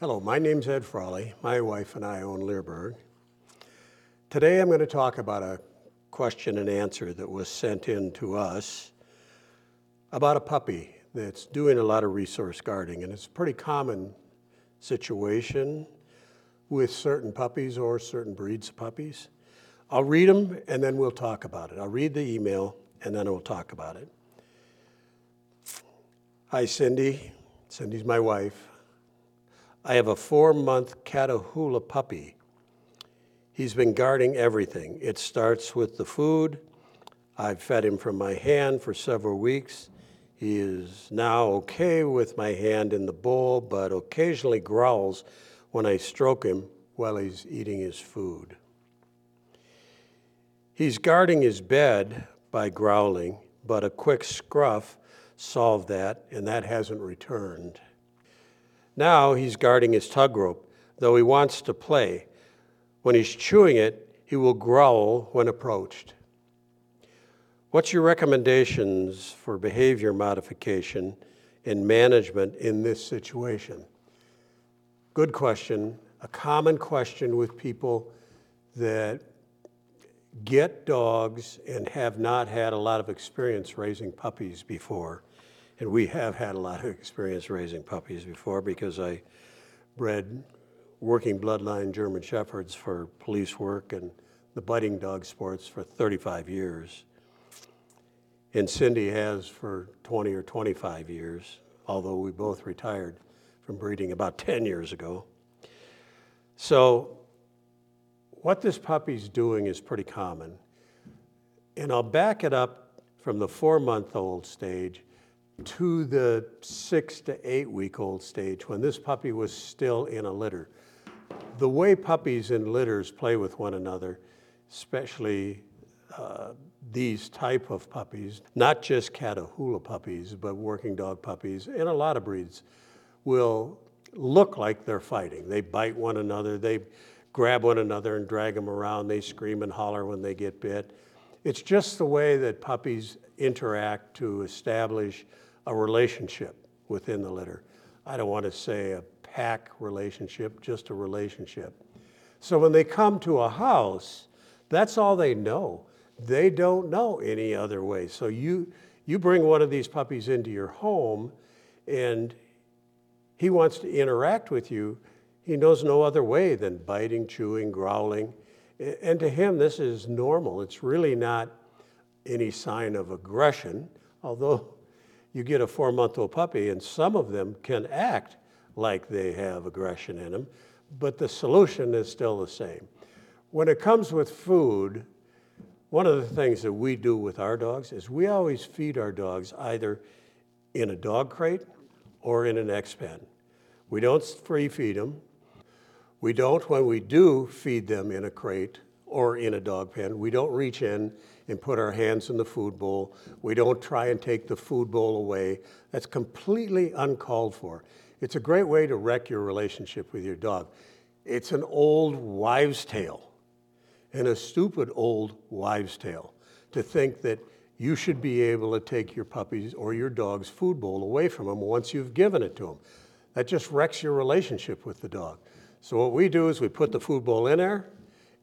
Hello, my name's Ed Frawley. My wife and I own Leerburg. Today I'm going to talk about a question and answer that was sent in to us about a puppy that's doing a lot of resource guarding. And it's a pretty common situation with certain puppies or certain breeds of puppies. I'll read them and then we'll talk about it. I'll read the email and then we'll talk about it. Hi, Cindy. Cindy's my wife. I have a four month Catahoula puppy. He's been guarding everything. It starts with the food. I've fed him from my hand for several weeks. He is now okay with my hand in the bowl, but occasionally growls when I stroke him while he's eating his food. He's guarding his bed by growling, but a quick scruff solved that, and that hasn't returned. Now he's guarding his tug rope, though he wants to play. When he's chewing it, he will growl when approached. What's your recommendations for behavior modification and management in this situation? Good question. A common question with people that get dogs and have not had a lot of experience raising puppies before and we have had a lot of experience raising puppies before because I bred working bloodline German Shepherds for police work and the biting dog sports for 35 years. And Cindy has for 20 or 25 years, although we both retired from breeding about 10 years ago. So, what this puppy's doing is pretty common. And I'll back it up from the four month old stage to the six to eight week old stage when this puppy was still in a litter. The way puppies in litters play with one another, especially uh, these type of puppies, not just Catahoula puppies, but working dog puppies, and a lot of breeds, will look like they're fighting. They bite one another, they grab one another and drag them around, they scream and holler when they get bit. It's just the way that puppies interact to establish a relationship within the litter. I don't want to say a pack relationship, just a relationship. So when they come to a house, that's all they know. They don't know any other way. So you, you bring one of these puppies into your home and he wants to interact with you. He knows no other way than biting, chewing, growling. And to him, this is normal. It's really not any sign of aggression, although you get a four month old puppy, and some of them can act like they have aggression in them, but the solution is still the same. When it comes with food, one of the things that we do with our dogs is we always feed our dogs either in a dog crate or in an X pen. We don't free feed them. We don't, when we do feed them in a crate or in a dog pen, we don't reach in and put our hands in the food bowl. We don't try and take the food bowl away. That's completely uncalled for. It's a great way to wreck your relationship with your dog. It's an old wives' tale and a stupid old wives' tale to think that you should be able to take your puppy's or your dog's food bowl away from them once you've given it to them. That just wrecks your relationship with the dog. So what we do is we put the food bowl in there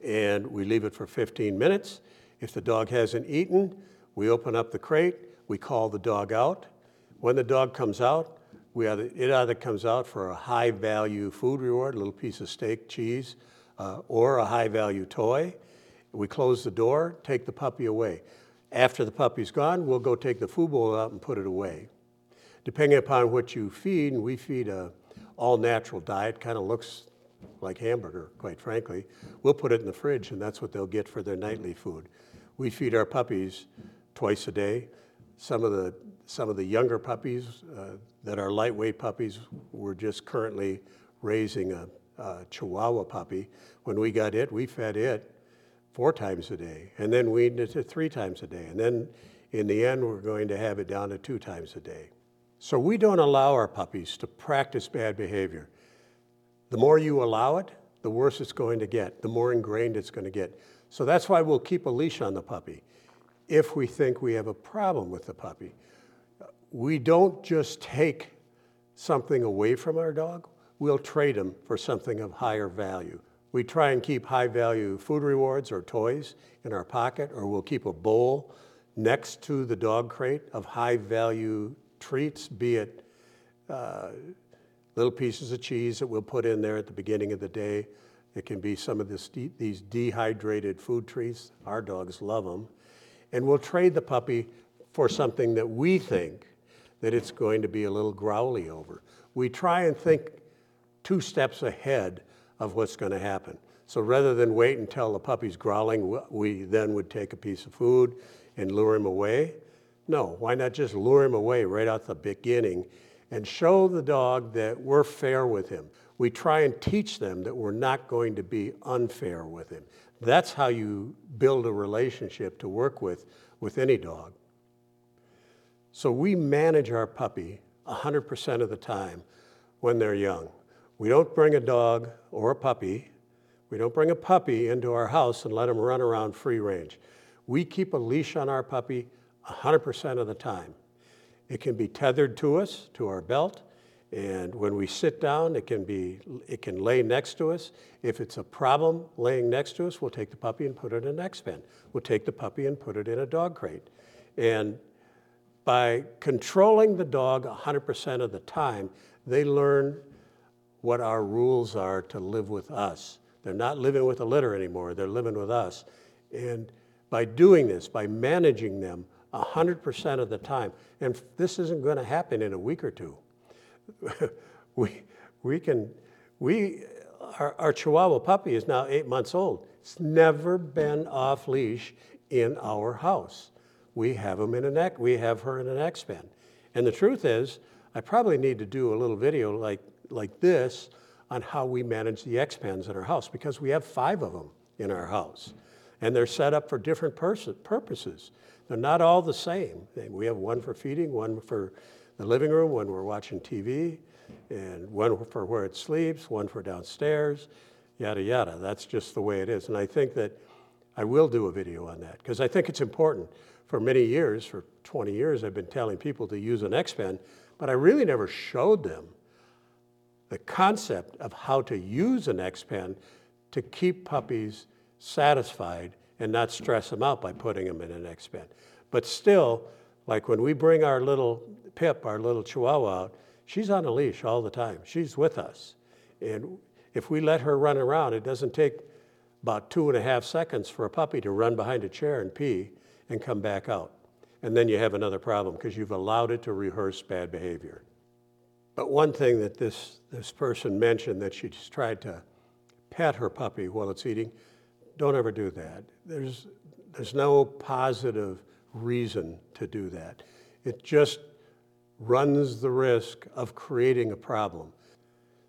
and we leave it for 15 minutes if the dog hasn't eaten, we open up the crate, we call the dog out. When the dog comes out, we either, it either comes out for a high value food reward, a little piece of steak, cheese, uh, or a high value toy. We close the door, take the puppy away. After the puppy's gone, we'll go take the food bowl out and put it away. Depending upon what you feed, and we feed a all natural diet, kind of looks like hamburger, quite frankly. We'll put it in the fridge, and that's what they'll get for their nightly food. We feed our puppies twice a day. Some of the, some of the younger puppies uh, that are lightweight puppies, we're just currently raising a, a Chihuahua puppy. When we got it, we fed it four times a day, and then weaned it to three times a day. And then in the end, we're going to have it down to two times a day. So we don't allow our puppies to practice bad behavior. The more you allow it, the worse it's going to get, the more ingrained it's going to get. So that's why we'll keep a leash on the puppy if we think we have a problem with the puppy. We don't just take something away from our dog, we we'll trade them for something of higher value. We try and keep high value food rewards or toys in our pocket, or we'll keep a bowl next to the dog crate of high value treats, be it uh, little pieces of cheese that we'll put in there at the beginning of the day. It can be some of this de- these dehydrated food treats. Our dogs love them. And we'll trade the puppy for something that we think that it's going to be a little growly over. We try and think two steps ahead of what's going to happen. So rather than wait until the puppy's growling, we then would take a piece of food and lure him away. No, why not just lure him away right out the beginning and show the dog that we're fair with him? We try and teach them that we're not going to be unfair with him. That's how you build a relationship to work with with any dog. So we manage our puppy 100% of the time when they're young. We don't bring a dog or a puppy, we don't bring a puppy into our house and let him run around free range. We keep a leash on our puppy 100% of the time. It can be tethered to us, to our belt, and when we sit down, it can, be, it can lay next to us. If it's a problem laying next to us, we'll take the puppy and put it in an X pen. We'll take the puppy and put it in a dog crate. And by controlling the dog 100% of the time, they learn what our rules are to live with us. They're not living with a litter anymore, they're living with us. And by doing this, by managing them 100% of the time, and this isn't going to happen in a week or two. we, we can, we, our, our Chihuahua puppy is now eight months old. It's never been off leash in our house. We have him in a neck, we have her in an X pen. And the truth is, I probably need to do a little video like like this on how we manage the X pens in our house because we have five of them in our house. And they're set up for different pers- purposes. They're not all the same. We have one for feeding, one for the living room when we're watching TV, and one for where it sleeps, one for downstairs, yada, yada. That's just the way it is. And I think that I will do a video on that because I think it's important. For many years, for 20 years, I've been telling people to use an X Pen, but I really never showed them the concept of how to use an X Pen to keep puppies satisfied and not stress them out by putting them in an X Pen. But still, like when we bring our little Pip, our little Chihuahua out, she's on a leash all the time. She's with us. And if we let her run around, it doesn't take about two and a half seconds for a puppy to run behind a chair and pee and come back out. And then you have another problem because you've allowed it to rehearse bad behavior. But one thing that this, this person mentioned that she's tried to pet her puppy while it's eating, don't ever do that. There's, there's no positive reason to do that. It just runs the risk of creating a problem.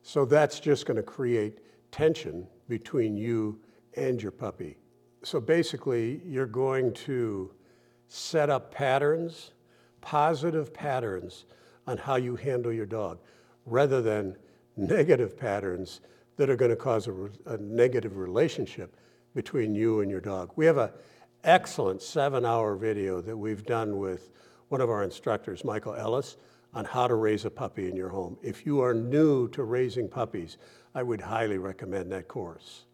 So that's just going to create tension between you and your puppy. So basically, you're going to set up patterns, positive patterns on how you handle your dog rather than negative patterns that are going to cause a, a, negative relationship between you and your dog. We have an excellent seven hour video that we've done with one of our instructors, Michael Ellis, on how to raise a puppy in your home. If you are new to raising puppies, I would highly recommend that course.